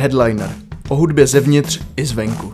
Headliner. O hudbě zevnitř i zvenku.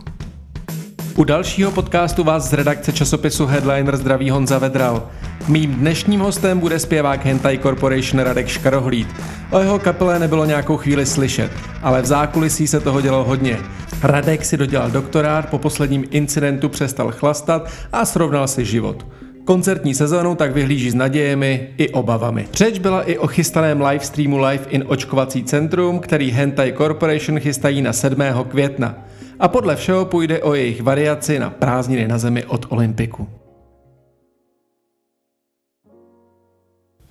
U dalšího podcastu vás z redakce časopisu Headliner zdraví Honza Vedral. Mým dnešním hostem bude zpěvák Hentai Corporation Radek Škarohlíd. O jeho kapele nebylo nějakou chvíli slyšet, ale v zákulisí se toho dělo hodně. Radek si dodělal doktorát, po posledním incidentu přestal chlastat a srovnal si život. Koncertní sezónu tak vyhlíží s nadějemi i obavami. Řeč byla i o chystaném livestreamu Live in Očkovací centrum, který Hentai Corporation chystají na 7. května. A podle všeho půjde o jejich variaci na prázdniny na zemi od Olympiku.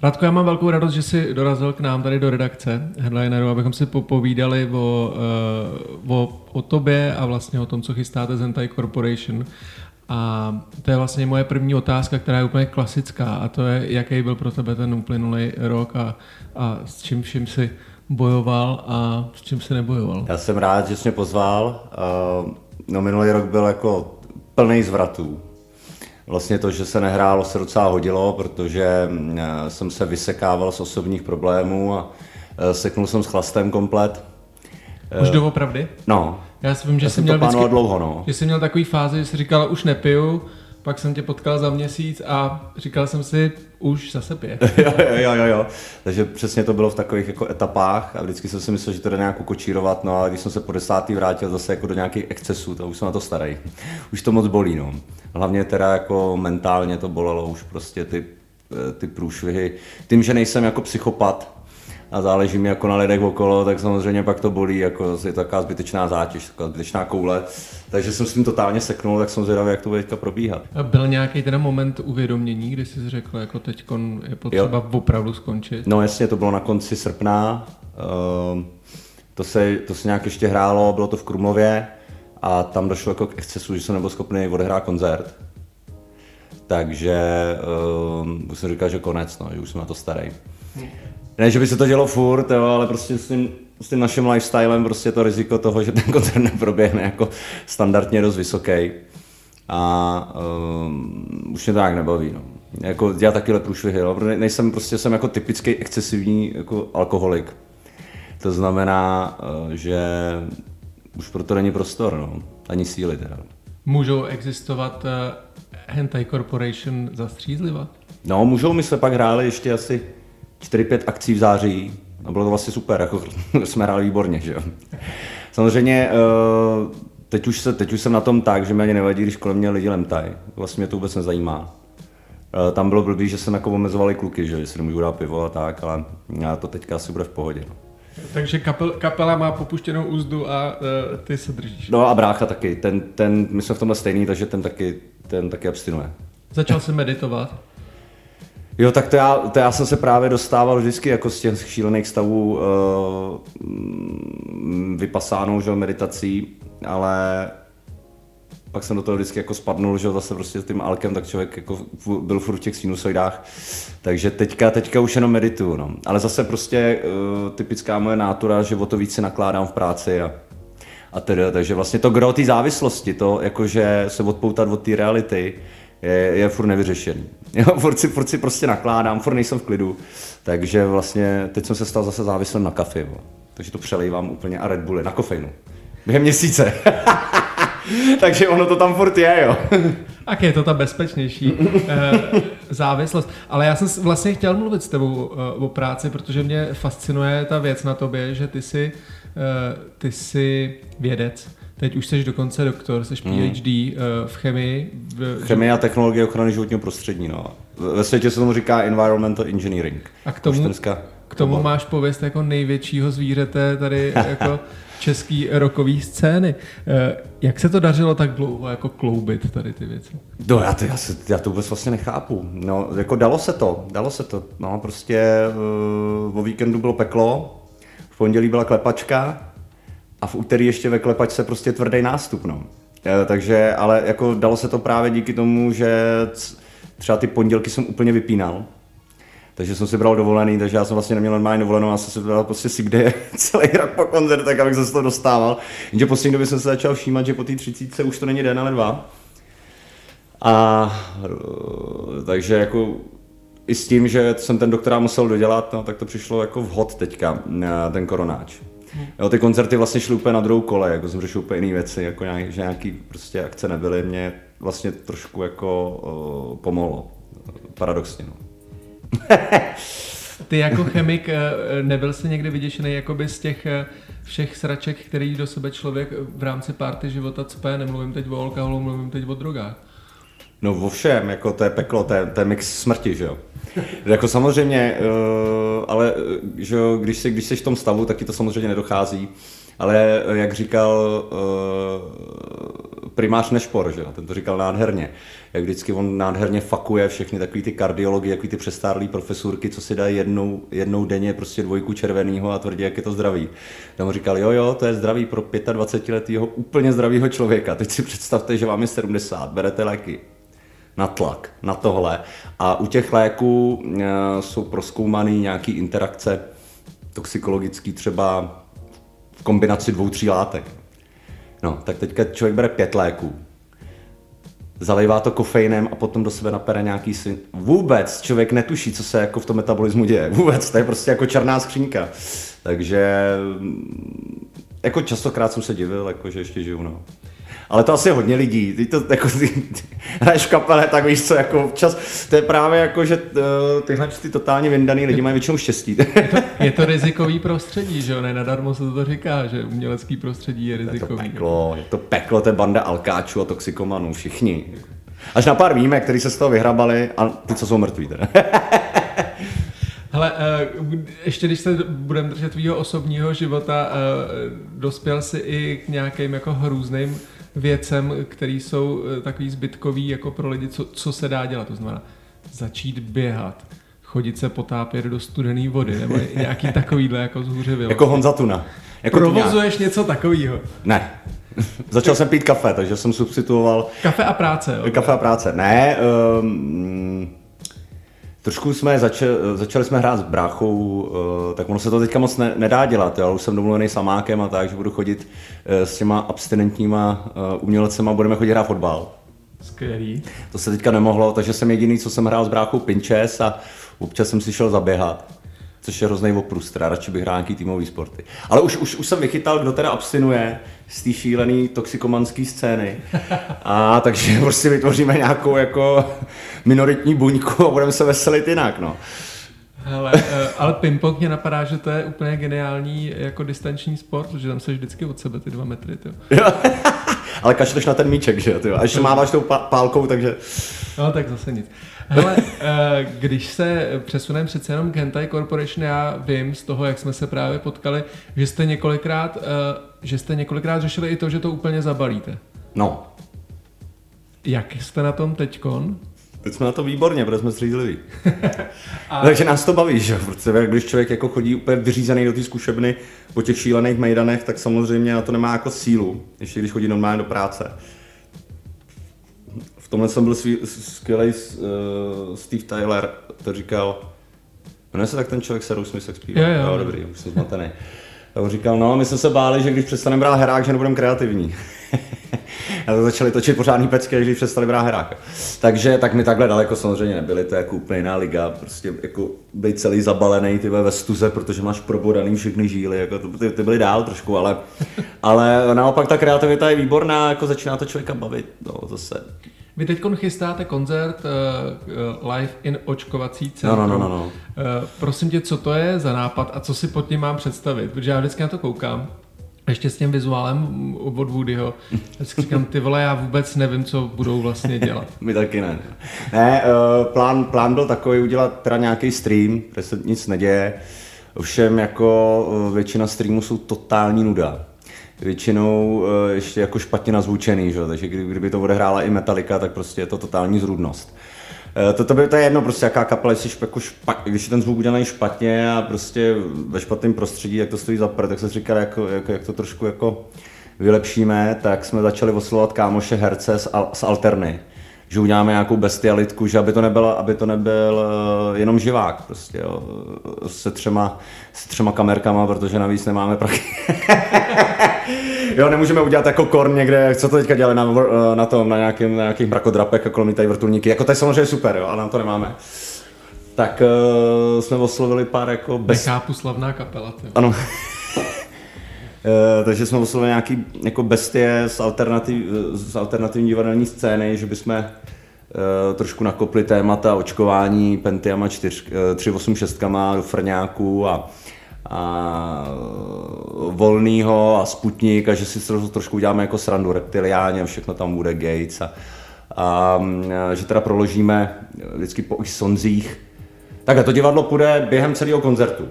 Radko, já mám velkou radost, že jsi dorazil k nám tady do redakce Headlineru, abychom si popovídali o, uh, o, o tobě a vlastně o tom, co chystáte Zentai Corporation. A to je vlastně moje první otázka, která je úplně klasická a to je, jaký byl pro tebe ten uplynulý rok a, a s čím vším si bojoval a s čím si nebojoval. Já jsem rád, že jsi mě pozval. No minulý rok byl jako plný zvratů. Vlastně to, že se nehrálo, se docela hodilo, protože eh, jsem se vysekával z osobních problémů a eh, seknul jsem s chlastem komplet. Už doopravdy? No. Já si vím, že Já jsem měl to vždycky, dlouho, no. že jsi měl takový fázi, že jsi říkal, už nepiju, pak jsem tě potkal za měsíc a říkal jsem si, už zase pije. jo, jo, jo, jo. Takže přesně to bylo v takových jako etapách a vždycky jsem si myslel, že to jde nějak kočírovat, no a když jsem se po desátý vrátil zase jako do nějakých excesů, to už jsem na to starý. Už to moc bolí, no. Hlavně teda jako mentálně to bolelo už prostě ty, ty průšvihy. Tím, že nejsem jako psychopat, a záleží mi jako na lidech okolo, tak samozřejmě pak to bolí, jako je to taková zbytečná zátěž, taková zbytečná koule. Takže jsem s tím totálně seknul, tak jsem zvědavý, jak to bude teďka probíhat. A byl nějaký ten moment uvědomění, kdy jsi řekl, jako teď je potřeba jo. opravdu skončit? No jasně, to bylo na konci srpna. Uh, to se, to se nějak ještě hrálo, bylo to v Krumlově a tam došlo jako k excesu, že jsem nebyl schopný odehrát koncert. Takže uh, už jsem říkal, že konec, no, že už jsem na to starý. Ne, že by se to dělo furt, jo, ale prostě s tím, s tím naším lifestylem prostě to riziko toho, že ten koncert neproběhne jako standardně dost vysoký. A um, už mě to tak nebaví. No. Jako, já taky průšvihy, no, protože nejsem prostě, jsem jako typický excesivní jako alkoholik. To znamená, uh, že už proto není prostor, no. ani síly teda. Můžou existovat uh, Hentai Corporation zastřízliva? No, můžou, my jsme pak hráli ještě asi 4-5 akcí v září a bylo to vlastně super, jako jsme hráli výborně, že jo. Samozřejmě eh, teď už, se, teď už jsem na tom tak, že mě ani nevadí, když kolem mě lidi lemtaj. Vlastně mě to vůbec nezajímá. Eh, tam bylo blbý, že se na koho omezovali kluky, že si nemůžu dát pivo a tak, ale já to teďka asi bude v pohodě. No. Takže kapel, kapela má popuštěnou úzdu a uh, ty se držíš. No a brácha taky, ten, ten, my jsme v tomhle stejný, takže ten taky, ten taky abstinuje. Začal jsem meditovat? Jo, tak to já, to já jsem se právě dostával vždycky jako z těch šílených stavů uh, vypasánou, že meditací, ale pak jsem do toho vždycky jako spadnul, že zase prostě s tím alkem, tak člověk jako byl furt v těch sinusoidách. Takže teďka, teďka už jenom medituju, no. Ale zase prostě uh, typická moje nátura, že o to více nakládám v práci a, a tedy, takže vlastně to gro té závislosti, to jakože se odpoutat od té reality, je, je furt nevyřešený. Jo, furt, si, furt si prostě nakládám, furt nejsem v klidu, takže vlastně teď jsem se stal zase závislým na kafi, takže to přelejvám úplně a Red Bulli na kofeinu. Během měsíce. takže ono to tam furt je, jo. Tak je to ta bezpečnější eh, závislost. Ale já jsem vlastně chtěl mluvit s tebou eh, o práci, protože mě fascinuje ta věc na tobě, že ty jsi, eh, ty jsi vědec Teď už jsi dokonce doktor, jsi PhD mm. v chemii. V... Chemie a technologie ochrany životního prostředí. No. Ve světě se tomu říká environmental engineering. A k tomu, k tomu máš pověst jako největšího zvířete tady jako český rokový scény. Eh, jak se to dařilo tak dlouho jako kloubit tady ty věci? No já to, já, se, já to vůbec vlastně nechápu. No, jako dalo se to, dalo se to. No, prostě uh, o víkendu bylo peklo, v pondělí byla klepačka, a v úterý ještě ve klepačce prostě tvrdý nástup, no. E, takže, ale jako dalo se to právě díky tomu, že třeba ty pondělky jsem úplně vypínal, takže jsem si bral dovolený, takže já jsem vlastně neměl normální dovolenou, já jsem si bral prostě si kde celý rok po koncertech, abych se z toho dostával. Jenže poslední době jsem se začal všímat, že po té třicítce už to není den, ale dva. A takže jako i s tím, že jsem ten doktorát musel dodělat, no, tak to přišlo jako vhod teďka, ten koronáč. Jo, ty koncerty vlastně šly úplně na druhou kole, jako jsem řešil úplně jiné věci, jako nějaký, že nějaký prostě akce nebyly, mě vlastně trošku jako uh, pomohlo, paradoxně. No. Ty jako chemik eh, nebyl jsi někdy vyděšený jakoby z těch eh, všech sraček, který do sebe člověk v rámci párty života cpe, nemluvím teď o alkoholu, mluvím teď o drogách. No vo všem, jako to je peklo, to je, to je mix smrti, že jo. jako samozřejmě, uh, ale že jo, když, jsi, když jsi v tom stavu, tak ti to samozřejmě nedochází. Ale jak říkal primář Nešpor, že? ten to říkal nádherně, jak vždycky on nádherně fakuje všechny takový ty kardiology, takový ty přestárlý profesurky, co si dají jednou, jednou denně prostě dvojku červeného a tvrdí, jak je to zdravý. Tam říkal, jo, jo, to je zdravý pro 25 letého úplně zdravého člověka. Teď si představte, že vám je 70, berete léky na tlak, na tohle. A u těch léků uh, jsou proskoumané nějaké interakce toxikologický třeba v kombinaci dvou, tří látek. No, tak teďka člověk bere pět léků, zalejvá to kofeinem a potom do sebe napere nějaký si... Vůbec člověk netuší, co se jako v tom metabolismu děje. Vůbec, to je prostě jako černá skřínka. Takže jako častokrát jsem se divil, jako, že ještě žiju, no ale to asi hodně lidí. Ty to jako ty, ty hraješ v kapele, tak víš co, jako čas, to je právě jako, že uh, tyhle ty totálně vyndaný lidi mají většinou štěstí. Je to, je to rizikový prostředí, že jo, ne nadarmo se to říká, že umělecký prostředí je rizikový. Je to peklo, je to peklo, to je banda alkáčů a toxikomanů, všichni. Až na pár výjimek, který se z toho vyhrabali a ty, co jsou mrtví teda. Hele, eh, ještě když se budeme držet tvýho osobního života, eh, dospěl jsi i k nějakým jako hrůzným věcem, které jsou eh, takový zbytkový jako pro lidi, co, co se dá dělat. To znamená začít běhat, chodit se potápět do studené vody, nebo nějaký takovýhle jako zhůřivil. Jako Honza Tuna. Jako Provozuješ něco takového? Ne. Začal jsem pít kafe, takže jsem substituoval... Kafe a práce, jo? Kafe a práce. Ne, um, Trošku jsme začali, začali jsme hrát s bráchou, eh, tak ono se to teďka moc ne, nedá dělat, jo. už jsem domluvený s Amákem a tak, že budu chodit eh, s těma abstinentníma eh, umělcema, budeme chodit hrát fotbal. Skvělý. To se teďka nemohlo, takže jsem jediný, co jsem hrál s bráchou Pinches a občas jsem si šel zaběhat což je hrozný oprust, radši bych hrál nějaký týmový sporty. Ale už, už, už jsem vychytal, kdo teda abstinuje z té šílené toxikomanské scény. A takže prostě vytvoříme nějakou jako minoritní buňku a budeme se veselit jinak, no. Hele, eh, ale ping-pong mě napadá, že to je úplně geniální jako distanční sport, že tam se vždycky od sebe ty dva metry. Tyjo. ale kašleš na ten míček, že jo? A ještě máváš tou pálkou, takže... No tak zase nic. Hele, eh, když se přesuneme přece jenom k Hentai Corporation, já vím z toho, jak jsme se právě potkali, že jste několikrát, eh, že jste několikrát řešili i to, že to úplně zabalíte. No. Jak jste na tom teďkon? Teď jsme na to výborně, protože jsme střízliví. a... Takže nás to baví, že? Protože když člověk jako chodí úplně vyřízený do té zkušebny po těch šílených mejdanech, tak samozřejmě na to nemá jako sílu, ještě když chodí normálně do práce v tomhle jsem byl skvělý uh, Steve Tyler, to říkal, jmenuje se tak ten člověk, se Smith Sex Jo, jo, jo, dobrý, už jsem zmatený. A on říkal, no, my jsme se báli, že když přestaneme brát herák, že nebudeme kreativní. a to začali točit pořádný pecky, když přestali brát herák. Takže tak my takhle daleko samozřejmě nebyli, to je jako úplně jiná liga, prostě jako být celý zabalený ty ve stuze, protože máš probodaný všechny žíly, jako to, ty, ty byly dál trošku, ale, ale naopak ta kreativita je výborná, jako začíná to člověka bavit, no, zase vy teď chystáte koncert uh, Live in očkovací centrum. No, no, no, no. Uh, prosím tě, co to je za nápad a co si pod tím mám představit? Protože já vždycky na to koukám, ještě s tím vizuálem od Woodyho. Vždycky říkám, ty vole, já vůbec nevím, co budou vlastně dělat. My taky ne. Ne, uh, plán, plán byl takový udělat teda nějaký stream, kde se nic neděje. Ovšem jako většina streamů jsou totální nuda většinou uh, ještě jako špatně nazvučený, že? takže kdy, kdyby to odehrála i Metallica, tak prostě je to totální zrůdnost. Uh, to, to, by, to je jedno, prostě jaká kapela, jestli jako špat, když je ten zvuk udělaný špatně a prostě ve špatném prostředí, jak to stojí za prd, tak se říkal, jako, jak, jak to trošku jako vylepšíme, tak jsme začali oslovovat kámoše herce z, z Alterny že uděláme nějakou bestialitku, že aby to nebyl, aby to nebyl uh, jenom živák prostě, jo, se třema, se třema kamerkama, protože navíc nemáme prachy. jo, nemůžeme udělat jako korn někde, co to teďka dělali na, eh, na tom, na, nějakým, na nějakých mrakodrapech, jako tady vrtulníky, jako to je samozřejmě super, jo, ale na to nemáme. Tak uh, jsme oslovili pár jako... Bez... Nechápu slavná kapela. Tyjo. Ano. Uh, takže jsme oslovili nějaký jako bestie z, alternativ, z alternativní divadelní scény, že bychom uh, trošku nakopli témata očkování Pentiama 4, uh, 386 do Frňáků a, a Volnýho a Sputnik a že si to trošku uděláme jako srandu reptiliáně všechno tam bude Gates a, a že teda proložíme vždycky po sonzích. Tak a to divadlo půjde během celého koncertu.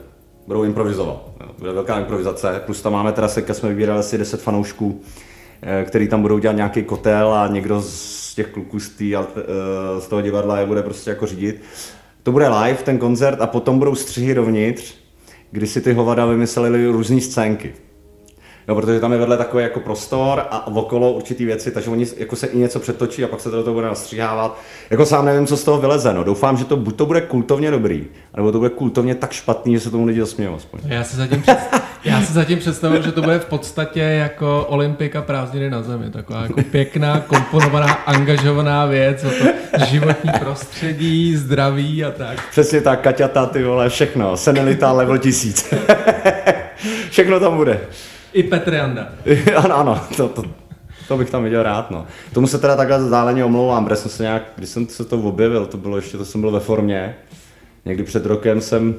Budou improvizovat. Bude velká improvizace, plus tam máme teda seka, jsme vybírali asi 10 fanoušků, eh, který tam budou dělat nějaký kotel a někdo z těch kluků z, tý, eh, z toho divadla je bude prostě jako řídit. To bude live, ten koncert, a potom budou střihy dovnitř, kdy si ty hovada vymysleli různé scénky. No, protože tam je vedle takový jako prostor a okolo určitý věci, takže oni jako se i něco přetočí a pak se to do toho bude nastříhávat. Jako sám nevím, co z toho vyleze. No. Doufám, že to buď to bude kultovně dobrý, nebo to bude kultovně tak špatný, že se tomu lidi zasmějou aspoň. Já si zatím, před... Já si zatím představuji, že to bude v podstatě jako olympika prázdniny na zemi. Taková jako pěkná, komponovaná, angažovaná věc. O to životní prostředí, zdraví a tak. Přesně tak, Kaťata, ty vole, všechno. Senelita level tisíc. všechno tam bude. I Petr Janda. ano, ano, to, to, to bych tam viděl rád, no. Tomu se teda takhle záleně omlouvám, protože jsem se nějak, když jsem se to objevil, to bylo ještě, to jsem byl ve formě, někdy před rokem jsem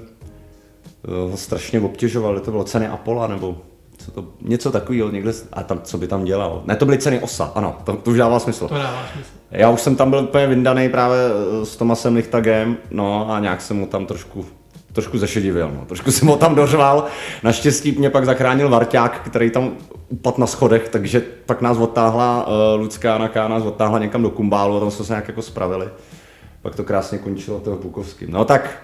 eh, ho strašně obtěžoval, to bylo ceny Apola, nebo co to, něco takového někde, a tam, co by tam dělal. Ne, to byly ceny OSA, ano, to, to už dává smysl. To dává smysl. Já už jsem tam byl úplně vyndaný právě eh, s Tomasem Lichtagem, no a nějak jsem mu tam trošku trošku zešedivil, no. trošku jsem ho tam dořval. Naštěstí mě pak zachránil Varťák, který tam upadl na schodech, takže pak nás odtáhla, uh, Lucká Anaká nás odtáhla někam do Kumbálu a tam jsme se nějak jako spravili. Pak to krásně končilo toho Bukovským. No tak,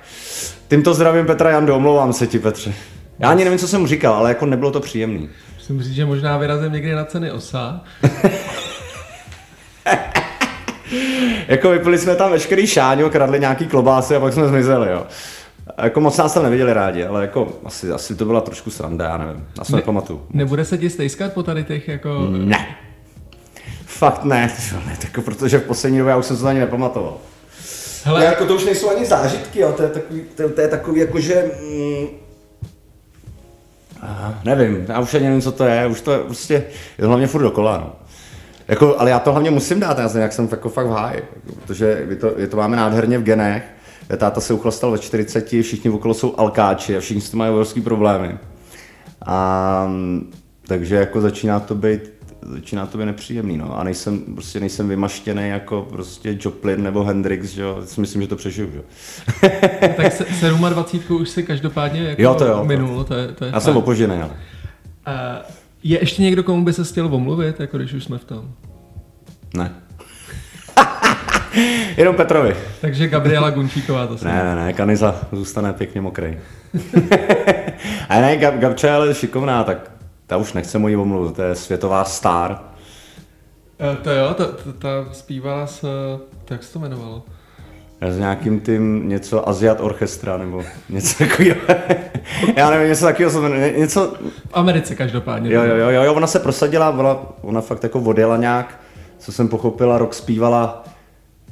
tímto zdravím Petra Jandu, omlouvám se ti Petře. Já ani nevím, co jsem mu říkal, ale jako nebylo to příjemný. Musím říct, že možná vyrazím někdy na ceny osa. jako vypili jsme tam veškerý šáňo, kradli nějaký klobásy a pak jsme zmizeli, jo. Jako moc nás tam neviděli rádi, ale jako asi, asi to byla trošku sranda, já nevím, já se ne, nepamatuju. Nebude se ti stejskat po tady těch jako... Ne. Fakt ne, ne tak protože v poslední době já už jsem se to ani nepamatoval. Hele, jako to už nejsou ani zážitky, jo, to je takový, to, to je takový jako, že... Mm, aha, nevím, já už ani nevím, co to je, už to je prostě, je to hlavně furt dokola, no. Jako, ale já to hlavně musím dát, já jsem, jak jsem jako fakt v háji, protože my to, my to máme nádherně v genech, táta se uchlastal ve 40, všichni okolo jsou alkáči a všichni s tím mají obrovský problémy. A, takže jako začíná to být začíná to být nepříjemný, no. A nejsem, prostě nejsem vymaštěný jako prostě Joplin nebo Hendrix, že jo. Myslím, že to přežiju, že Tak se, 27 už si každopádně jako jo, to jo, minul, to je, to je Já fajn. jsem opožený, ale. Uh, je ještě někdo, komu by se chtěl omluvit, jako když už jsme v tom? Ne. Jenom Petrovi. Takže Gabriela Gunčíková to Ne, ne, ne, Kaniza zůstane pěkně mokrý. a ne, Gab, Gabče je ale šikovná, tak ta už nechce moji omluvu, to je světová star. E, to jo, ta, ta, ta zpívala s, jak se to jmenovalo? S nějakým tím něco Aziat Orchestra nebo něco takového. Já nevím, něco takového, něco... V Americe každopádně. Jo, jo, jo, jo, ona se prosadila, ona, ona fakt jako odjela nějak, co jsem pochopila, rok zpívala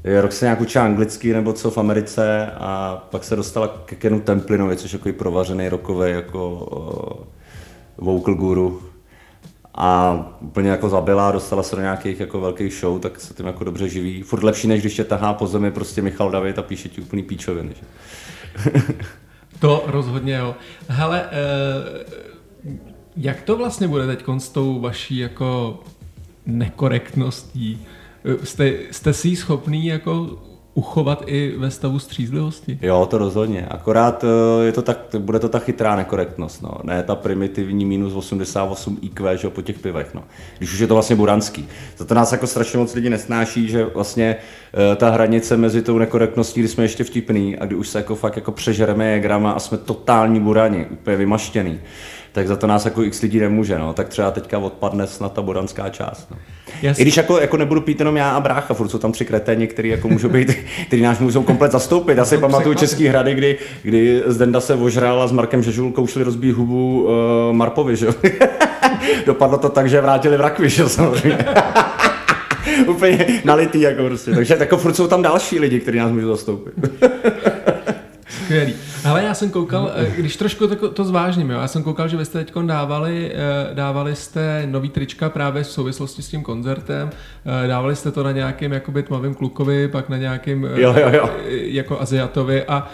rok se nějak učila anglicky nebo co v Americe a pak se dostala ke Kenu Templinovi, což je jako provařený rokový jako uh, vocal guru. A úplně jako zabila, dostala se do nějakých jako velkých show, tak se tím jako dobře živí. Furt lepší, než když tě tahá po zemi prostě Michal David a píše ti úplný píčoviny. to rozhodně jo. Hele, eh, jak to vlastně bude teď s tou vaší jako nekorektností? Jste, jste si schopný jako uchovat i ve stavu střízlivosti? Jo, to rozhodně. Akorát eh, je to tak, bude to ta chytrá nekorektnost, no. ne ta primitivní minus 88 IQ že, po těch pivech. No. Když už je to vlastně buranský. To nás jako strašně moc lidí nesnáší, že vlastně eh, ta hranice mezi tou nekorektností, kdy jsme ještě vtipný a kdy už se jako fakt jako přežereme grama a jsme totální burani, úplně vymaštěný tak za to nás jako x lidí nemůže, no. tak třeba teďka odpadne snad ta boranská část. No. I když jako, jako nebudu pít jenom já a brácha, furt jsou tam tři kreténi, který jako můžou být, který nás můžou komplet zastoupit. Já si pamatuju český hrady, kdy, kdy Zdenda se ožral a s Markem Žežulkou šli rozbít hubu uh, Marpovi, že Dopadlo to tak, že vrátili v rakvi, že samozřejmě. Úplně nalitý, jako prostě. Takže jako furt jsou tam další lidi, kteří nás můžou zastoupit. Skvělý. Ale já jsem koukal, eh, když trošku to, to zvážním, jo, já jsem koukal, že vy jste teď dávali, eh, dávali jste nový trička právě v souvislosti s tím koncertem, eh, dávali jste to na nějakým jakoby tmavým klukovi, pak na nějakým jo, jo, jo. jako Aziatovi a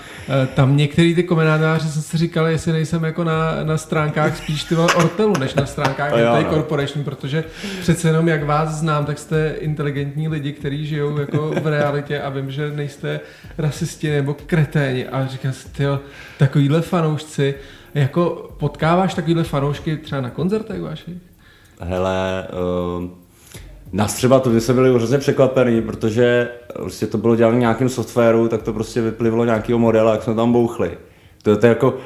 tam některý ty komentáře jsem si říkal, jestli nejsem jako na, na stránkách spíš ty Ortelu, než na stránkách jo, no. Corporation, protože přece jenom jak vás znám, tak jste inteligentní lidi, kteří žijou jako v realitě a vím, že nejste rasisti nebo kreténi a říkám si, tyjo, takovýhle fanoušci, jako potkáváš takovýhle fanoušky třeba na koncertech vašich? Hele, uh, nás třeba to, jsme byli hrozně překvapení, protože prostě to bylo dělané nějakým softwaru, tak to prostě vyplivlo nějakého modela, jak jsme tam bouchli. To, to je jako,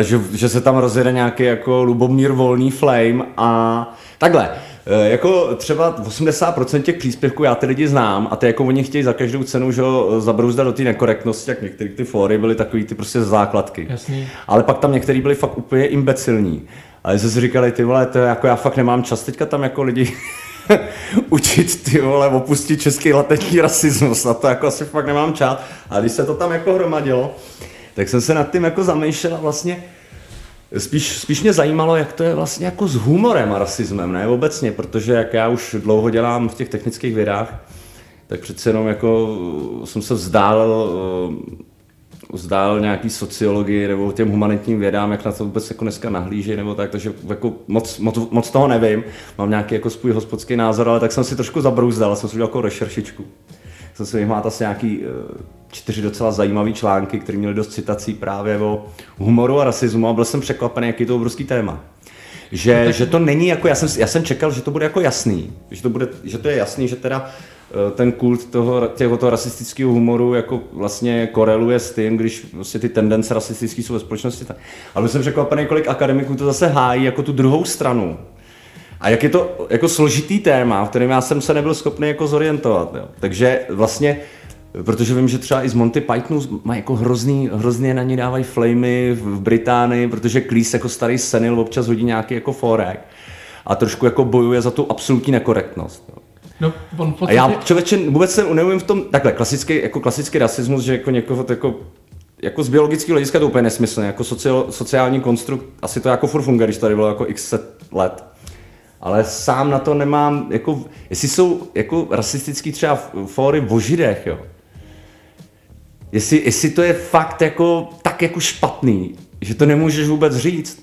že, že se tam rozjede nějaký jako Lubomír Volný Flame a takhle. E, jako třeba 80% těch příspěvků já ty lidi znám a ty jako oni chtějí za každou cenu, že zabrouzdat do té nekorektnosti, jak některé ty fóry byly takový ty prostě základky. Jasný. Ale pak tam některý byli fakt úplně imbecilní. A jsme si říkali, ty vole, to jako já fakt nemám čas teďka tam jako lidi učit, ty vole, opustit český latentní rasismus, na to jako asi fakt nemám čas. A když se to tam jako hromadilo, tak jsem se nad tím jako zamýšlel vlastně spíš, spíš mě zajímalo, jak to je vlastně jako s humorem a rasismem, ne obecně, protože jak já už dlouho dělám v těch technických vědách, tak přece jenom jako jsem se vzdál, vzdál nějaký sociologii nebo těm humanitním vědám, jak na to vůbec jako dneska nahlíží, nebo tak, takže jako moc, moc, moc, toho nevím, mám nějaký jako svůj hospodský názor, ale tak jsem si trošku zabrouzdal, jsem si udělal jako rešeršičku. Jsem si vyhmát asi nějaký čtyři docela zajímavé články, které měly dost citací právě o humoru a rasismu a byl jsem překvapený, jaký to obrovský téma. Že, no tak... že to není jako, já jsem, já jsem čekal, že to bude jako jasný, že to, bude, že to je jasný, že teda eh, ten kult toho, těho toho rasistického humoru jako vlastně koreluje s tím, když vlastně ty tendence rasistické jsou ve společnosti. Ale jsem překvapený, kolik akademiků to zase hájí jako tu druhou stranu. A jak je to jako složitý téma, v kterém já jsem se nebyl schopný jako zorientovat. Jo. Takže vlastně Protože vím, že třeba i z Monty Pythonu mají jako hrozný, hrozně na ně dávají flamy v Británii, protože Cleese jako starý senil občas hodí nějaký jako forek a trošku jako bojuje za tu absolutní nekorektnost. No, on podstatě... A já člověče vůbec se neumím v tom, takhle, klasický, jako klasický rasismus, že jako někoho jako jako z biologického hlediska to úplně nesmyslné, jako socio, sociální konstrukt, asi to jako furt funguje, když tady bylo jako x set let. Ale sám na to nemám, jako, jestli jsou jako rasistický třeba fóry o židech, jo, Jestli, jestli to je fakt jako tak jako špatný, že to nemůžeš vůbec říct.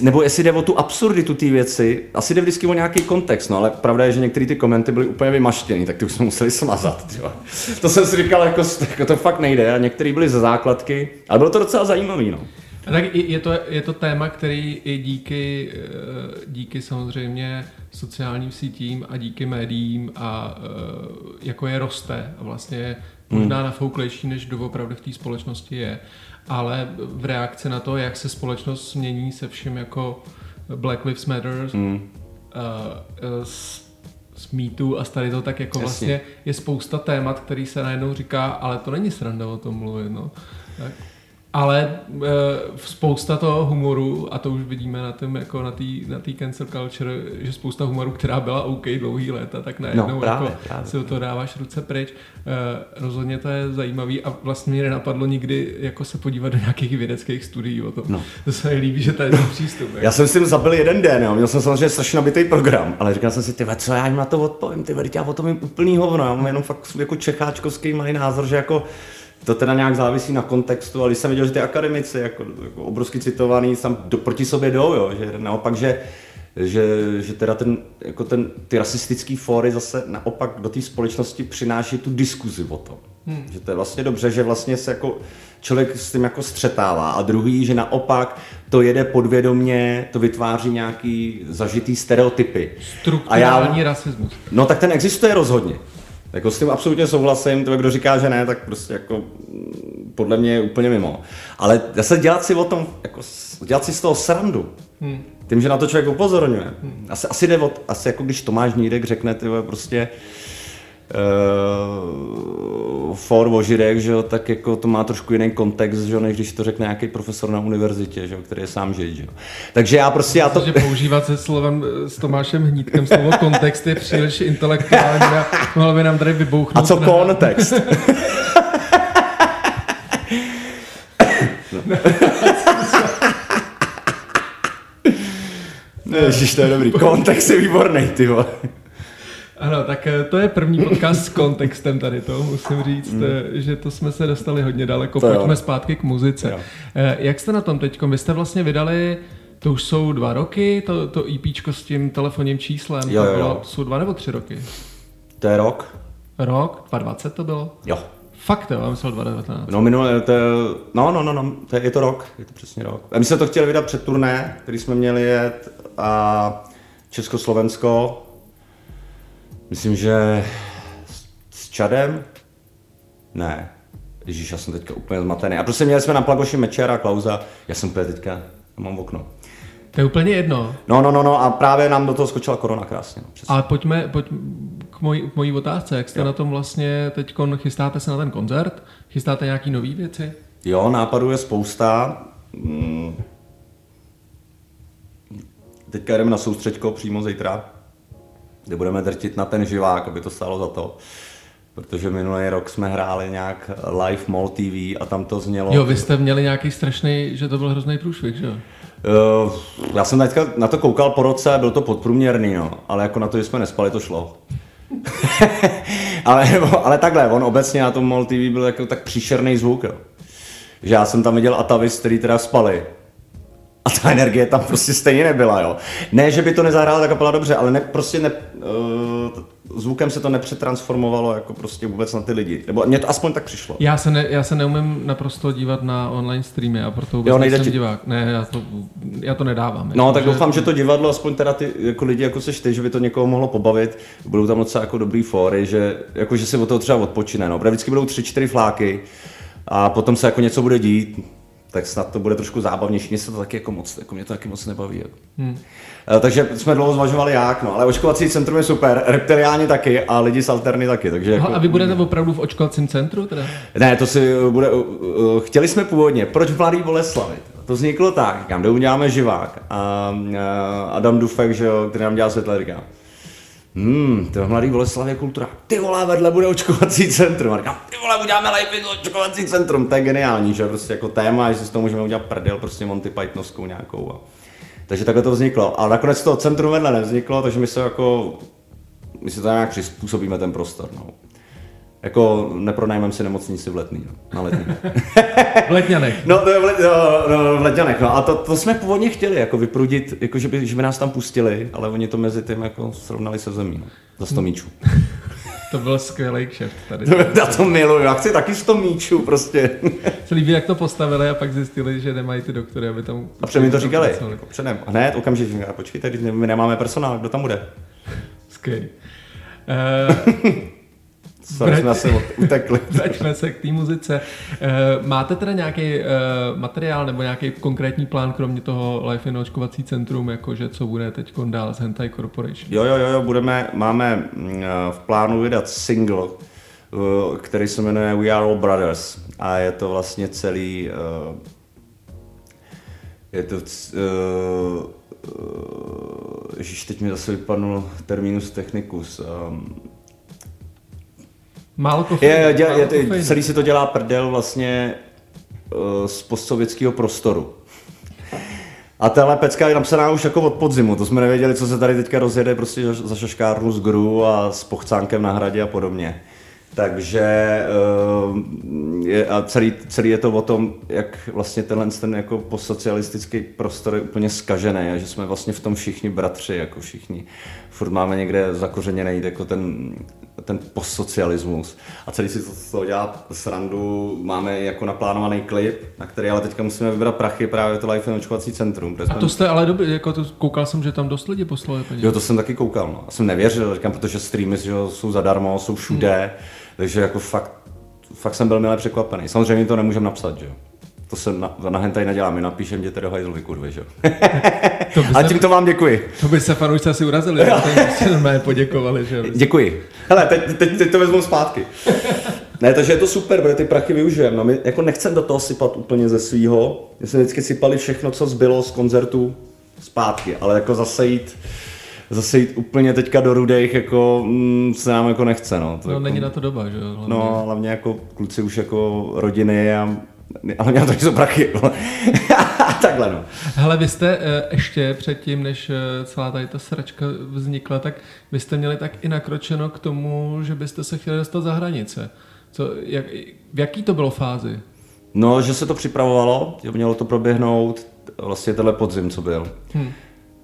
Nebo jestli jde o tu absurditu té věci, asi jde vždycky o nějaký kontext, no ale pravda je, že některé ty komenty byly úplně vymaštěny, tak ty už jsme museli smazat. Tyva. To jsem si říkal, jako, jako to fakt nejde a některé byly ze základky, ale bylo to docela zajímavý. No. A tak je to, je to téma, který i díky, eh, díky samozřejmě sociálním sítím a díky médiím a eh, jako je roste a vlastně možná hmm. nafouklejší, než doopravdy v té společnosti je. Ale v reakci na to, jak se společnost změní se vším jako Black Lives Matter, hmm. uh, s, s MeToo a tady to tak jako Jasně. vlastně je spousta témat, který se najednou říká, ale to není sranda o tom mluvit. No. Tak ale e, spousta toho humoru, a to už vidíme na tom, jako na té na tý cancel culture, že spousta humoru, která byla OK dlouhý léta, tak najednou no, právě, jako právě. si o to dáváš ruce pryč. E, rozhodně to je zajímavý a vlastně mě nenapadlo nikdy jako se podívat do nějakých vědeckých studií o tom. No. To se mi líbí, že to je ten přístup. Já jsem s tím zabil jeden den, jo. měl jsem samozřejmě strašně nabitý program, ale říkal jsem si, ty co já jim na to odpovím, ty já o tom jim úplný hovno, já mám jenom fakt jako čecháčkovský malý názor, že jako to teda nějak závisí na kontextu, ale když jsem viděl, že ty akademici jako, jako obrovsky citovaný tam do, proti sobě jdou, jo, že naopak, že, že, že teda ten, jako ten, ty rasistický fóry zase naopak do té společnosti přináší tu diskuzi o tom. Hmm. Že to je vlastně dobře, že vlastně se jako člověk s tím jako střetává a druhý, že naopak to jede podvědomně, to vytváří nějaký zažitý stereotypy. Strukturální a já, rasismus. No tak ten existuje rozhodně. Jako s tím absolutně souhlasím, to kdo říká, že ne, tak prostě jako mm, podle mě je úplně mimo. Ale zase dělat si o tom, jako, dělat si z toho srandu, hmm. tím, že na to člověk upozorňuje. Hmm. Asi, asi jde od, asi jako když Tomáš Nídek řekne, ty prostě uh, uh, for ožirek, že jo, tak jako to má trošku jiný kontext, že jo, než když to řekne nějaký profesor na univerzitě, že jo, který je sám žid, že jo. Takže já prostě já to... Že používat se slovem eh, s Tomášem hnítkem slovo kontext je příliš intelektuální a mohlo by nám tady vybouchnout. A co kontext? Ne, no. Ježiš, to je dobrý. Kontext je výborný, ty vole. Ano, tak eh, to je první podcast s kontextem tady to, musím říct, mm. že to jsme se dostali hodně daleko. To Pojďme jo. zpátky k muzice. Jo. Jak jste na tom teď? Vy jste vlastně vydali to už jsou dva roky, to, to EPčko s tím telefonním číslem. Jo, to, bylo, jo. jsou dva nebo tři roky? To je rok. Rok? 2020 to bylo? Jo. Fakt jo, já myslel 2019. No minulé, to je, no, no, no, no, to je, je to rok, je to přesně rok. A my jsme to chtěli vydat před turné, který jsme měli jet a Československo, myslím, že s Čadem, ne, Ježíš, já jsem teďka úplně zmatený. A prostě měli jsme na Plagoši Mečera a Klauza, já jsem úplně teďka, mám v okno. To je úplně jedno. No, no, no, no a právě nám do toho skočila korona krásně. No, Ale pojďme, pojď k, mojí, k mojí otázce. Jak jste jo. na tom vlastně teď chystáte se na ten koncert? Chystáte nějaký nové věci? Jo, nápadů je spousta. Hmm. Teďka jdeme na soustředko přímo zítra, kde budeme drtit na ten živák, aby to stálo za to. Protože minulý rok jsme hráli nějak live MOL TV a tam to znělo. Jo, vy jste měli nějaký strašný, že to byl hrozný průšvih, že jo? Uh, já jsem teďka na to koukal po roce, byl to podprůměrný, no. ale jako na to, že jsme nespali, to šlo. ale, ale takhle, on obecně na tom MOL TV byl jako tak příšerný zvuk, jo. že já jsem tam viděl Atavis, který teda spali a ta energie tam prostě stejně nebyla, jo. Ne, že by to nezahrála ta kapela dobře, ale ne, prostě ne, uh, zvukem se to nepřetransformovalo jako prostě vůbec na ty lidi. Nebo mně to aspoň tak přišlo. Já se, ne, já se neumím naprosto dívat na online streamy a proto vůbec jo, nejsem ti... divák. Ne, já to, já to nedávám. No, jako, tak že... doufám, že to divadlo, aspoň teda ty jako lidi, jako seš ty, že by to někoho mohlo pobavit. Budou tam docela jako dobrý fóry, že, jako, že si od toho třeba odpočine. No. Vždycky budou tři, čtyři fláky a potom se jako něco bude dít tak snad to bude trošku zábavnější. Mně se to taky jako moc, jako mě to taky moc nebaví. Jako. Hmm. Eh, takže jsme dlouho zvažovali jak, no, ale očkovací centrum je super, reptiliáni taky a lidi z alterny taky. Takže jako, a vy budete opravdu v očkovacím centru? Teda? Ne, to si bude, uh, chtěli jsme původně, proč v Mladý Boleslavi? To vzniklo tak, kde uděláme živák a uh, Adam Dufek, že jo, který nám dělá světle, říkám, Hmm, to je mladý Boleslavě kultura. Ty vole, vedle bude očkovací centrum. A říkám, ty vole, uděláme live očkovací centrum. To je geniální, že prostě jako téma, že si z toho můžeme udělat prdel, prostě Monty Pythonovskou nějakou. A... Takže takhle to vzniklo. A nakonec to centrum vedle nevzniklo, takže my se jako, my si to nějak přizpůsobíme ten prostor. No. Jako nepronajmeme si nemocnici v letný, no, na letní. v Letňanech. No, to je v, let, no, no, v Letňanech, no. A to, to, jsme původně chtěli, jako vyprudit, jako že by, že by nás tam pustili, ale oni to mezi tím jako srovnali se zemí, no. Za 100 míčů. to byl skvělý kšeft tady. Já to miluju, já chci taky 100 míčů prostě. Se líbí, jak to postavili a pak zjistili, že nemají ty doktory, aby tam... A předem mi to říkali, jako předem. Hned, okamžitě, počkejte, my nemáme personál, kdo tam bude? Skvělý. Uh, Vrať, jsme se utekli. Vraťme se k té muzice. Eh, máte teda nějaký eh, materiál nebo nějaký konkrétní plán, kromě toho Life in očkovací centrum, jakože co bude teď dál s Hentai Corporation? Jo, jo, jo, budeme, máme mm, eh, v plánu vydat single, který se jmenuje We Are All Brothers a je to vlastně celý je to Ježíš, teď mi zase vypadnul terminus technicus. Um, Málo kofeinu. Je, je, je, je, celý si to dělá prdel vlastně uh, z postsovětského prostoru. A tahle pecka je napsaná už jako od podzimu, to jsme nevěděli, co se tady teďka rozjede prostě za šaškárnu z gru a s pochcánkem na hradě a podobně. Takže uh, je, a celý, celý je to o tom, jak vlastně tenhle ten jako postsocialistický prostor je úplně skažený a že jsme vlastně v tom všichni bratři, jako všichni. Furt máme někde zakořeněný jako ten ten postsocialismus a celý si to, to dělá srandu, máme jako naplánovaný klip, na který ale teďka musíme vybrat prachy právě to Life očkovací centrum. A to jste ale dobrý, jako to, koukal jsem, že tam dost lidi poslali peníze. Jo, to jsem taky koukal, no. Já jsem nevěřil, říkám, protože streamy že jsou zadarmo, jsou všude, hmm. takže jako fakt, fakt jsem byl milé překvapený. Samozřejmě to nemůžeme napsat, že jo. To se na, na hentai nedělá, my napíšem děte do hajzlovy, kurvy, že to A tímto vám děkuji. To by se fanoušci asi urazili, že normálně poděkovali, že Děkuji. Hele, teď, teď, teď to vezmu zpátky. ne, takže je to super, protože ty prachy využijeme. No, my jako nechcem do toho sypat úplně ze svýho. My jsme vždycky sypali všechno, co zbylo z koncertu zpátky, ale jako zase jít zase jít úplně teďka do rudejch, jako mm, se nám jako nechce, no. To no jako, není na to doba, že jo? Hlavně. No, hlavně jako kluci už jako rodiny a ale mě to jsou prachy. Takhle no. Hele, vy jste eh, ještě předtím, než eh, celá tady ta sračka vznikla, tak vy jste měli tak i nakročeno k tomu, že byste se chtěli dostat za hranice. Co, jak, v jaký to bylo fázi? No, že se to připravovalo, mělo to proběhnout vlastně tenhle podzim, co byl. Hmm.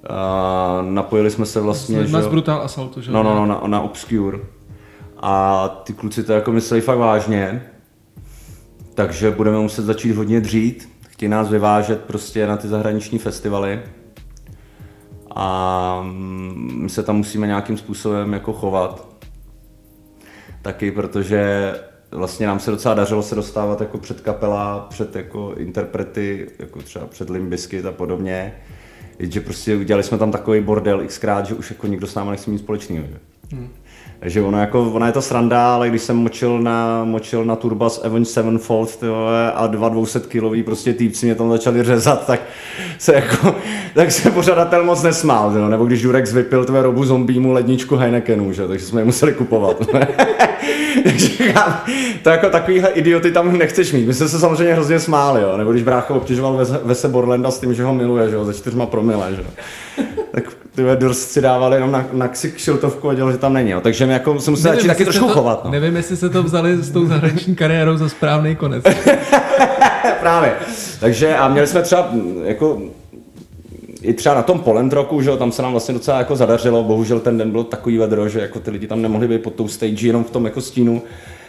A napojili jsme se vlastně, že... Brutal Assaultu, že? No, no, no, na, na Obscure. A ty kluci to jako mysleli fakt vážně, takže budeme muset začít hodně dřít. Chtějí nás vyvážet prostě na ty zahraniční festivaly. A my se tam musíme nějakým způsobem jako chovat. Taky protože vlastně nám se docela dařilo se dostávat jako před kapela, před jako interprety, jako třeba před Limbiskit a podobně. Že prostě udělali jsme tam takový bordel xkrát, že už jako nikdo s námi nechce mít společný. Hmm. Takže ono, jako, ona je to sranda, ale když jsem močil na, močil na Turbas Avenged Sevenfold tyhle, a dva 200 kilový prostě týpci mě tam začali řezat, tak se jako, tak se pořadatel moc nesmál, tyhle. nebo když Durex vypil tvé robu zombímu ledničku Heinekenu, že? takže jsme je museli kupovat. to jako takovýhle idioty tam nechceš mít. My jsme se samozřejmě hrozně smáli, jo? nebo když brácho obtěžoval Vese Borlanda s tím, že ho miluje, že jo? ze čtyřma promile, že? Ty Durst si dávali jenom na, na ksik šiltovku a dělal, že tam není. Jo. Takže my jako se museli začít taky trošku to, chovat. No. Nevím, jestli se to vzali s tou zahraniční kariérou za správný konec. Právě. Takže a měli jsme třeba jako i třeba na tom Polendroku, že jo, tam se nám vlastně docela jako zadařilo, bohužel ten den byl takový vedro, že jako ty lidi tam nemohli být pod tou stage jenom v tom jako stínu,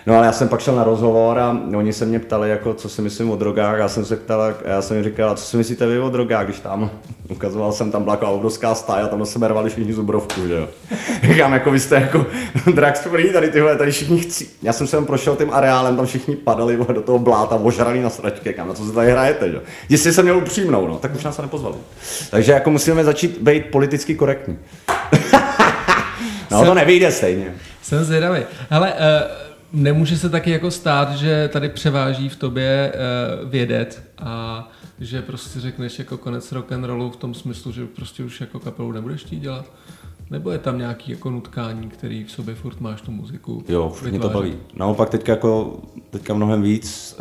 No ale já jsem pak šel na rozhovor a oni se mě ptali, jako, co si myslím o drogách. Já jsem se ptal, a já jsem jim říkal, co si myslíte vy o drogách, když tam ukazoval jsem, tam byla obrovská stáj a tam sebe rvali všichni zubrovku, že jo. Říkám, jako vy jste jako drugs free, tady tyhle, tady všichni chci. Já jsem se tam prošel tím areálem, tam všichni padali do toho bláta, ožrali na sračky, kam na co se tady hrajete, že jo. Jestli jsem měl upřímnou, no, tak už nás se nepozvali. Takže jako musíme začít být politicky korektní. no jsem, to nevyjde stejně. Jsem zvědavý. Ale uh Nemůže se taky jako stát, že tady převáží v tobě uh, vědet a že prostě řekneš jako konec rock and rollu v tom smyslu, že prostě už jako kapelu nebudeš chtít dělat? Nebo je tam nějaký jako nutkání, který v sobě furt máš tu muziku? Jo, mě to baví. Naopak teďka, jako, teďka mnohem víc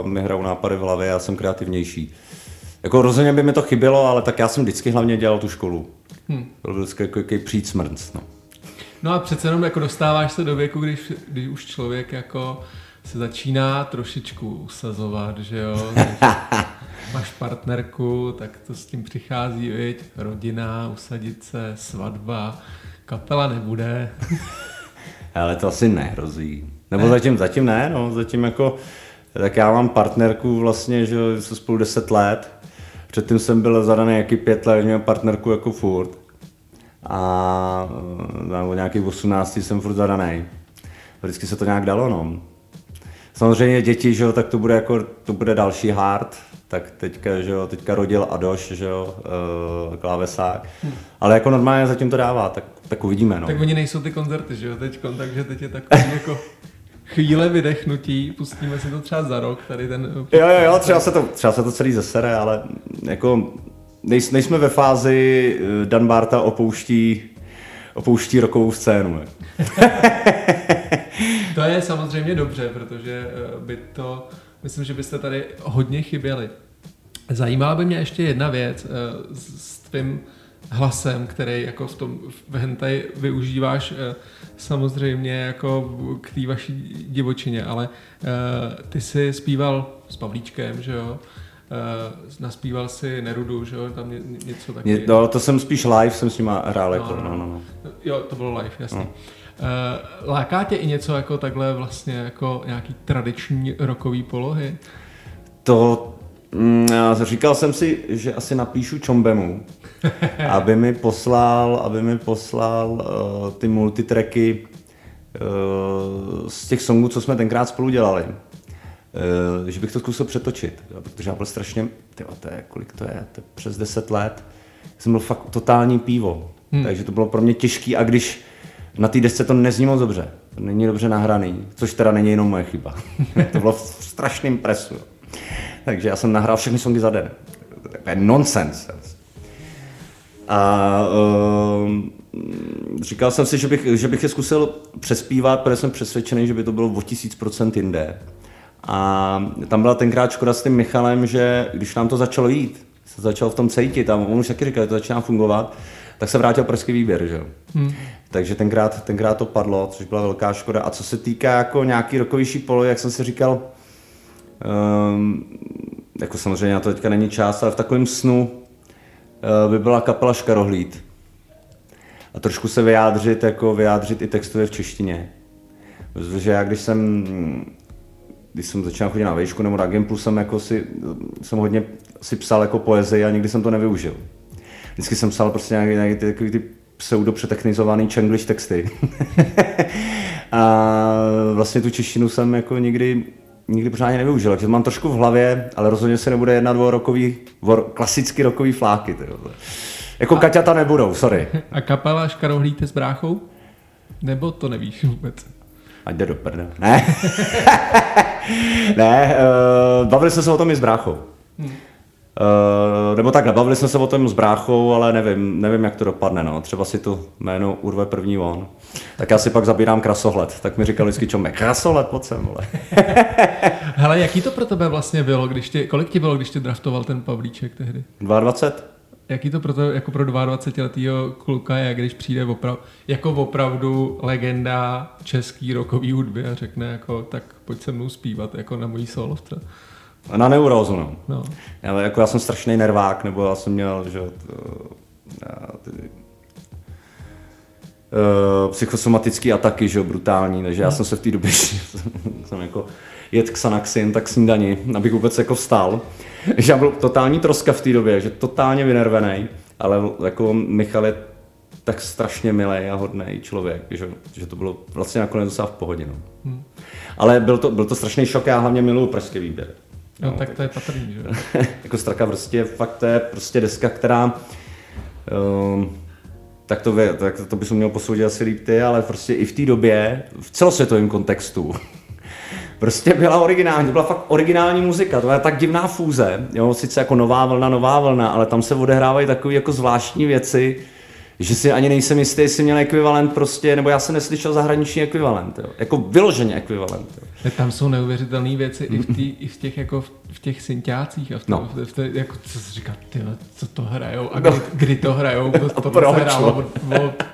uh, mi hrajou nápady v hlavě, já jsem kreativnější. Jako rozhodně by mi to chybělo, ale tak já jsem vždycky hlavně dělal tu školu. Hmm. Byl vždycky jako, přijít smrnc. No. No a přece jenom jako dostáváš se do věku, když, když už člověk jako se začíná trošičku usazovat, že jo, máš partnerku, tak to s tím přichází, viď? rodina, usadit se, svatba, kapela nebude. Ale to asi nehrozí. Nebo ne. zatím, zatím ne, no, zatím jako, tak já mám partnerku vlastně, že jsme spolu 10 let, předtím jsem byl zadaný jaký pět let, měl partnerku jako furt a nebo nějakých 18 jsem furt zadaný. Vždycky se to nějak dalo, no. Samozřejmě děti, že jo, tak to bude jako, to bude další hard, tak teďka, že jo, teďka rodil Adoš, že jo, uh, klávesák. Hmm. Ale jako normálně zatím to dává, tak, tak uvidíme, no. Tak oni nejsou ty koncerty, že jo, teďkon, takže teď je takový jako chvíle vydechnutí, pustíme si to třeba za rok, tady ten... Jo, jo, jo, třeba se to, třeba se to celý zesere, ale jako nejsme ve fázi, eh, Dan Barta opouští, opouští rokovou scénu. to je samozřejmě dobře, protože eh, by to, myslím, že byste tady hodně chyběli. Zajímala by mě ještě jedna věc eh, s tvým hlasem, který jako v tom v hentai využíváš samozřejmě jako k té vaší divočině, ale ty jsi zpíval s Pavlíčkem, že jo? Uh, naspíval si Nerudu, že jo, tam ně, něco taky. No, to jsem spíš live, jsem s nima hrál, no, jako, no, no, no. Jo, to bylo live, jasně. No. Uh, láká tě i něco jako takhle vlastně jako nějaký tradiční rokový polohy? To mm, říkal jsem si, že asi napíšu Čombemu, aby mi poslal, aby mi poslal uh, ty multitracky uh, z těch songů, co jsme tenkrát spolu dělali. Eh, že bych to zkusil přetočit, protože já byl strašně, tyva, to je, kolik to je, to je přes 10 let, jsem byl fakt totální pivo, hmm. takže to bylo pro mě těžký a když na té desce to nezní moc dobře, to není dobře nahraný, což teda není jenom moje chyba, to bylo v strašném presu. Takže já jsem nahrál všechny songy za den. To je nonsense. A uh, říkal jsem si, že bych, že bych je zkusil přespívat, protože jsem přesvědčený, že by to bylo o tisíc procent jinde A tam byla tenkrát škoda s tím Michalem, že když nám to začalo jít, se začal v tom cítit a on už taky říkal, že to začíná fungovat, tak se vrátil pražský výběr, že? Hmm. Takže tenkrát, tenkrát to padlo, což byla velká škoda. A co se týká jako nějaký rokovější polo, jak jsem si říkal, um, jako samozřejmě na to teďka není čas, ale v takovém snu uh, by byla kapela Škarohlíd. A trošku se vyjádřit, jako vyjádřit i textově v češtině. Protože já když jsem, když jsem začal chodit na výšku nebo na Gimplu, jsem, jako si, jsem hodně si psal jako poezii a nikdy jsem to nevyužil. Vždycky jsem psal prostě nějaký, nějaký ty, takový ty pseudo přetechnizovaný čenglish texty. a vlastně tu češtinu jsem jako nikdy, nikdy pořádně nevyužil, takže mám trošku v hlavě, ale rozhodně se nebude jednat o rokový, o klasicky rokový fláky. Tyjo. Jako a, Kaťata nebudou, sorry. A kapela Škarohlíte s bráchou? Nebo to nevíš vůbec? Ať jde do prda. Ne. ne, uh, bavili jsme se o tom i s bráchou. Hmm. Uh, nebo tak, bavili jsme se o tom s bráchou, ale nevím, nevím, jak to dopadne. No. Třeba si to jméno urve první on. Tak já si pak zabírám krasohled. Tak mi říkal vždycky čomek, krasohled, pojď sem, vole. Hele, jaký to pro tebe vlastně bylo, když tě, kolik ti bylo, když tě draftoval ten Pavlíček tehdy? 22. Jaký to pro to, jako pro 22-letého kluka je, když přijde oprav, jako opravdu legenda český rokový hudby a řekne jako, tak pojď se mnou zpívat jako na mojí solovce. Na neurózu, no. no. Já, jako já jsem strašný nervák, nebo já jsem měl, že ty, uh, psychosomatický ataky, že brutální, takže já no. jsem se v té době jsem jako jet k Sanaxin, tak snídani, abych vůbec jako vstal. Že já byl totální troska v té době, že totálně vynervený, ale jako Michal je tak strašně milý a hodný člověk, že, že to bylo vlastně nakonec docela v pohodě. No. Hmm. Ale byl to, byl to strašný šok, já hlavně miluju pražský výběr. No, no tak to je patrný, že Jako Straka vrstě, fakt to je prostě deska, která um, tak to, tak to bys měl posoudit asi líp ty, ale prostě i v té době, v celosvětovém kontextu, prostě byla originální, to byla fakt originální muzika, to je tak divná fúze, jo, sice jako nová vlna, nová vlna, ale tam se odehrávají takové jako zvláštní věci, že si ani nejsem jistý, jestli měl ekvivalent prostě, nebo já jsem neslyšel zahraniční ekvivalent, jo. jako vyloženě ekvivalent. Jo. Tam jsou neuvěřitelné věci i v, tý, i v těch jako v, v těch synťácích a v, tom, no. v, v, jako co se říká, tyhle, co to hrajou a kdy, no. kdy to hrajou, to, to, to se hrálo od, od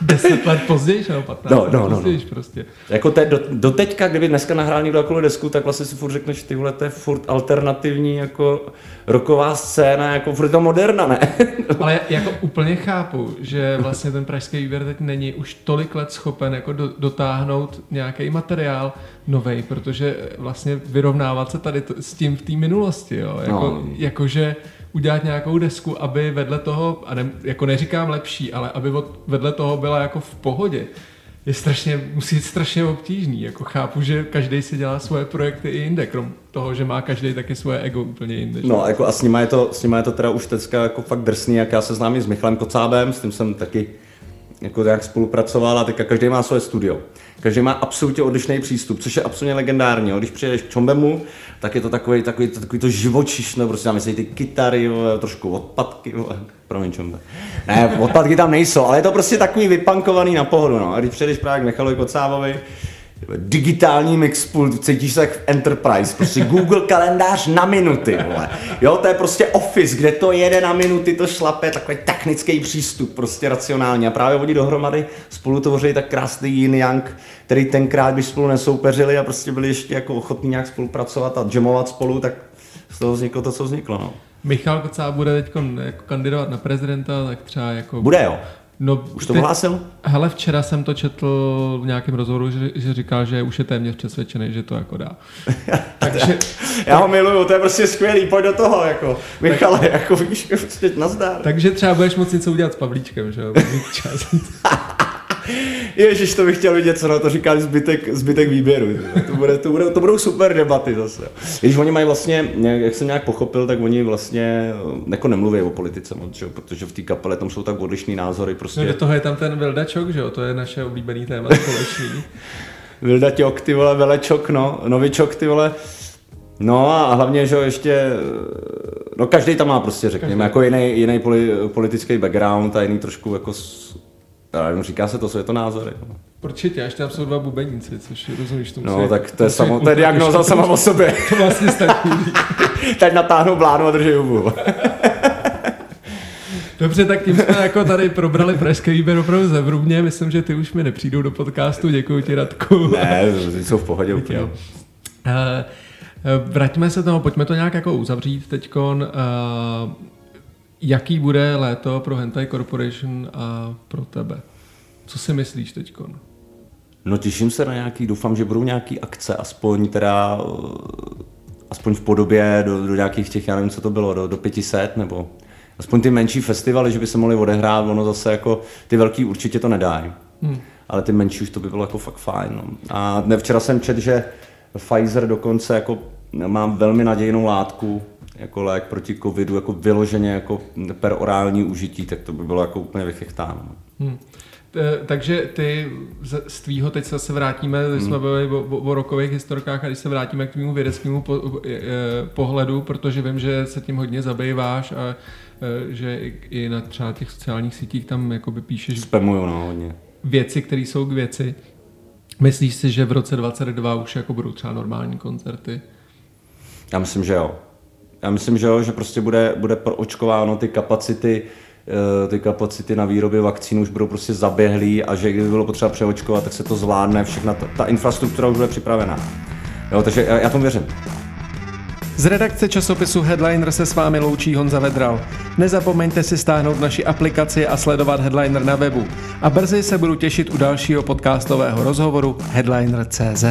10 let později, nebo 15 no, no, no, později no. prostě. Jako te, do, do, teďka, kdyby dneska nahrál někdo takovou desku, tak vlastně si furt řekneš, tyhle to je furt alternativní jako roková scéna, jako furt to moderna, ne? Ale jako úplně chápu, že vlastně ten pražský výběr teď není už tolik let schopen jako do, dotáhnout nějaký materiál novej, protože vlastně vyrovnávat se tady to, s tím v té minulosti, jo? Jako, no. jakože udělat nějakou desku, aby vedle toho, a ne, jako neříkám lepší, ale aby od, vedle toho byla jako v pohodě, je strašně, musí být strašně obtížný. Jako chápu, že každý si dělá svoje projekty i jinde, krom toho, že má každý taky svoje ego úplně jinde. No, jako a s nima je to, s nima je to teda už teďka jako fakt drsný, jak já se znám i s Michalem Kocábem, s tím jsem taky jako jak spolupracoval a teďka každý má svoje studio. Každý má absolutně odlišný přístup, což je absolutně legendární. Když přijedeš k Čombemu, tak je to takový, takový, takový to živočišno, prostě tam ty kytary, trošku odpadky, promiň Čombe. Ne, odpadky tam nejsou, ale je to prostě takový vypankovaný na pohodu. No. A když přijedeš právě k Michalovi Kocávovi, digitální mixpult, cítíš se jak v Enterprise, prostě Google kalendář na minuty, vole. Jo, to je prostě Office, kde to jede na minuty, to šlape, takový technický přístup, prostě racionální. A právě oni dohromady spolu tvoří tak krásný yin yang, který tenkrát, když spolu nesoupeřili a prostě byli ještě jako ochotní nějak spolupracovat a jamovat spolu, tak z toho vzniklo to, co vzniklo, no. Michal Kocá bude teď jako kandidovat na prezidenta, tak třeba jako... Bude jo. No, už to teď, hlásil? Hele, včera jsem to četl v nějakém rozhovoru, že, že říkal, že už je téměř přesvědčený, že to jako dá. Takže, Já ho miluju, to je prostě skvělý, pojď do toho, jako. Michale, tak, jako víš, prostě nazdar. Takže třeba budeš moct něco udělat s Pavlíčkem, že jo? Ježíš, to bych chtěl vidět, co na to říká zbytek, zbytek výběru. To, bude, to, bude, to budou super debaty zase. Když oni mají vlastně, jak jsem nějak pochopil, tak oni vlastně jako nemluví o politice moc, že? protože v té kapele tam jsou tak odlišný názory. Prostě. No do toho je tam ten Vildačok, že jo? To je naše oblíbený téma společný. Vildaťok, ty vole, Velečok, no, Novičok, ty vole. No a hlavně, že ještě, no každý tam má prostě, řekněme, jako jiný, jiný politický background a jiný trošku jako nevím, říká se to světonázor. Jako. Určitě, až tam jsou dva bubeníci, což rozumíš tomu. No, tak to je, samo, to je diagnoza sama o sobě. To vlastně stačí. Teď natáhnu blánu a drží hubu. Dobře, tak tím jsme jako tady probrali pražský výběr opravdu zevrubně. Myslím, že ty už mi nepřijdou do podcastu. Děkuji ti, Radku. Ne, jsou v pohodě úplně. Uh, vraťme se tomu, pojďme to nějak jako uzavřít teďkon. Uh, jaký bude léto pro Hentai Corporation a pro tebe? Co si myslíš teďkon? No těším se na nějaký, doufám, že budou nějaký akce, aspoň teda, aspoň v podobě do, do nějakých těch, já nevím, co to bylo, do, do 500 nebo aspoň ty menší festivaly, že by se mohly odehrát, ono zase jako, ty velký určitě to nedají. Hmm. Ale ty menší už to by bylo jako fakt fajn. No. A včera jsem četl, že Pfizer dokonce jako má velmi nadějnou látku, jako lék proti covidu, jako vyloženě jako per orální užití, tak to by bylo jako úplně vychechtáno. Hmm. Takže ty z tvýho, teď se vrátíme, hmm. jsme byli o, o, o rokových historkách a když se vrátíme k tvému vědeckému po, pohledu, protože vím, že se tím hodně zabýváš a Eh, že i na třeba těch sociálních sítích tam jakoby píšeš Spamuju, no, hodně. věci, které jsou k věci. Myslíš si, že v roce 2022 už jako budou třeba normální koncerty? Já myslím, že jo. Já myslím, že jo, že prostě bude, bude proočkováno ty kapacity, eh, ty kapacity na výrobě vakcín už budou prostě zaběhlý a že kdyby bylo potřeba přeočkovat, tak se to zvládne, všechna ta, ta infrastruktura už bude připravená. Jo, takže já, já tomu věřím. Z redakce časopisu Headliner se s vámi loučí Honza Vedral. Nezapomeňte si stáhnout naši aplikaci a sledovat Headliner na webu. A brzy se budu těšit u dalšího podcastového rozhovoru Headliner.cz.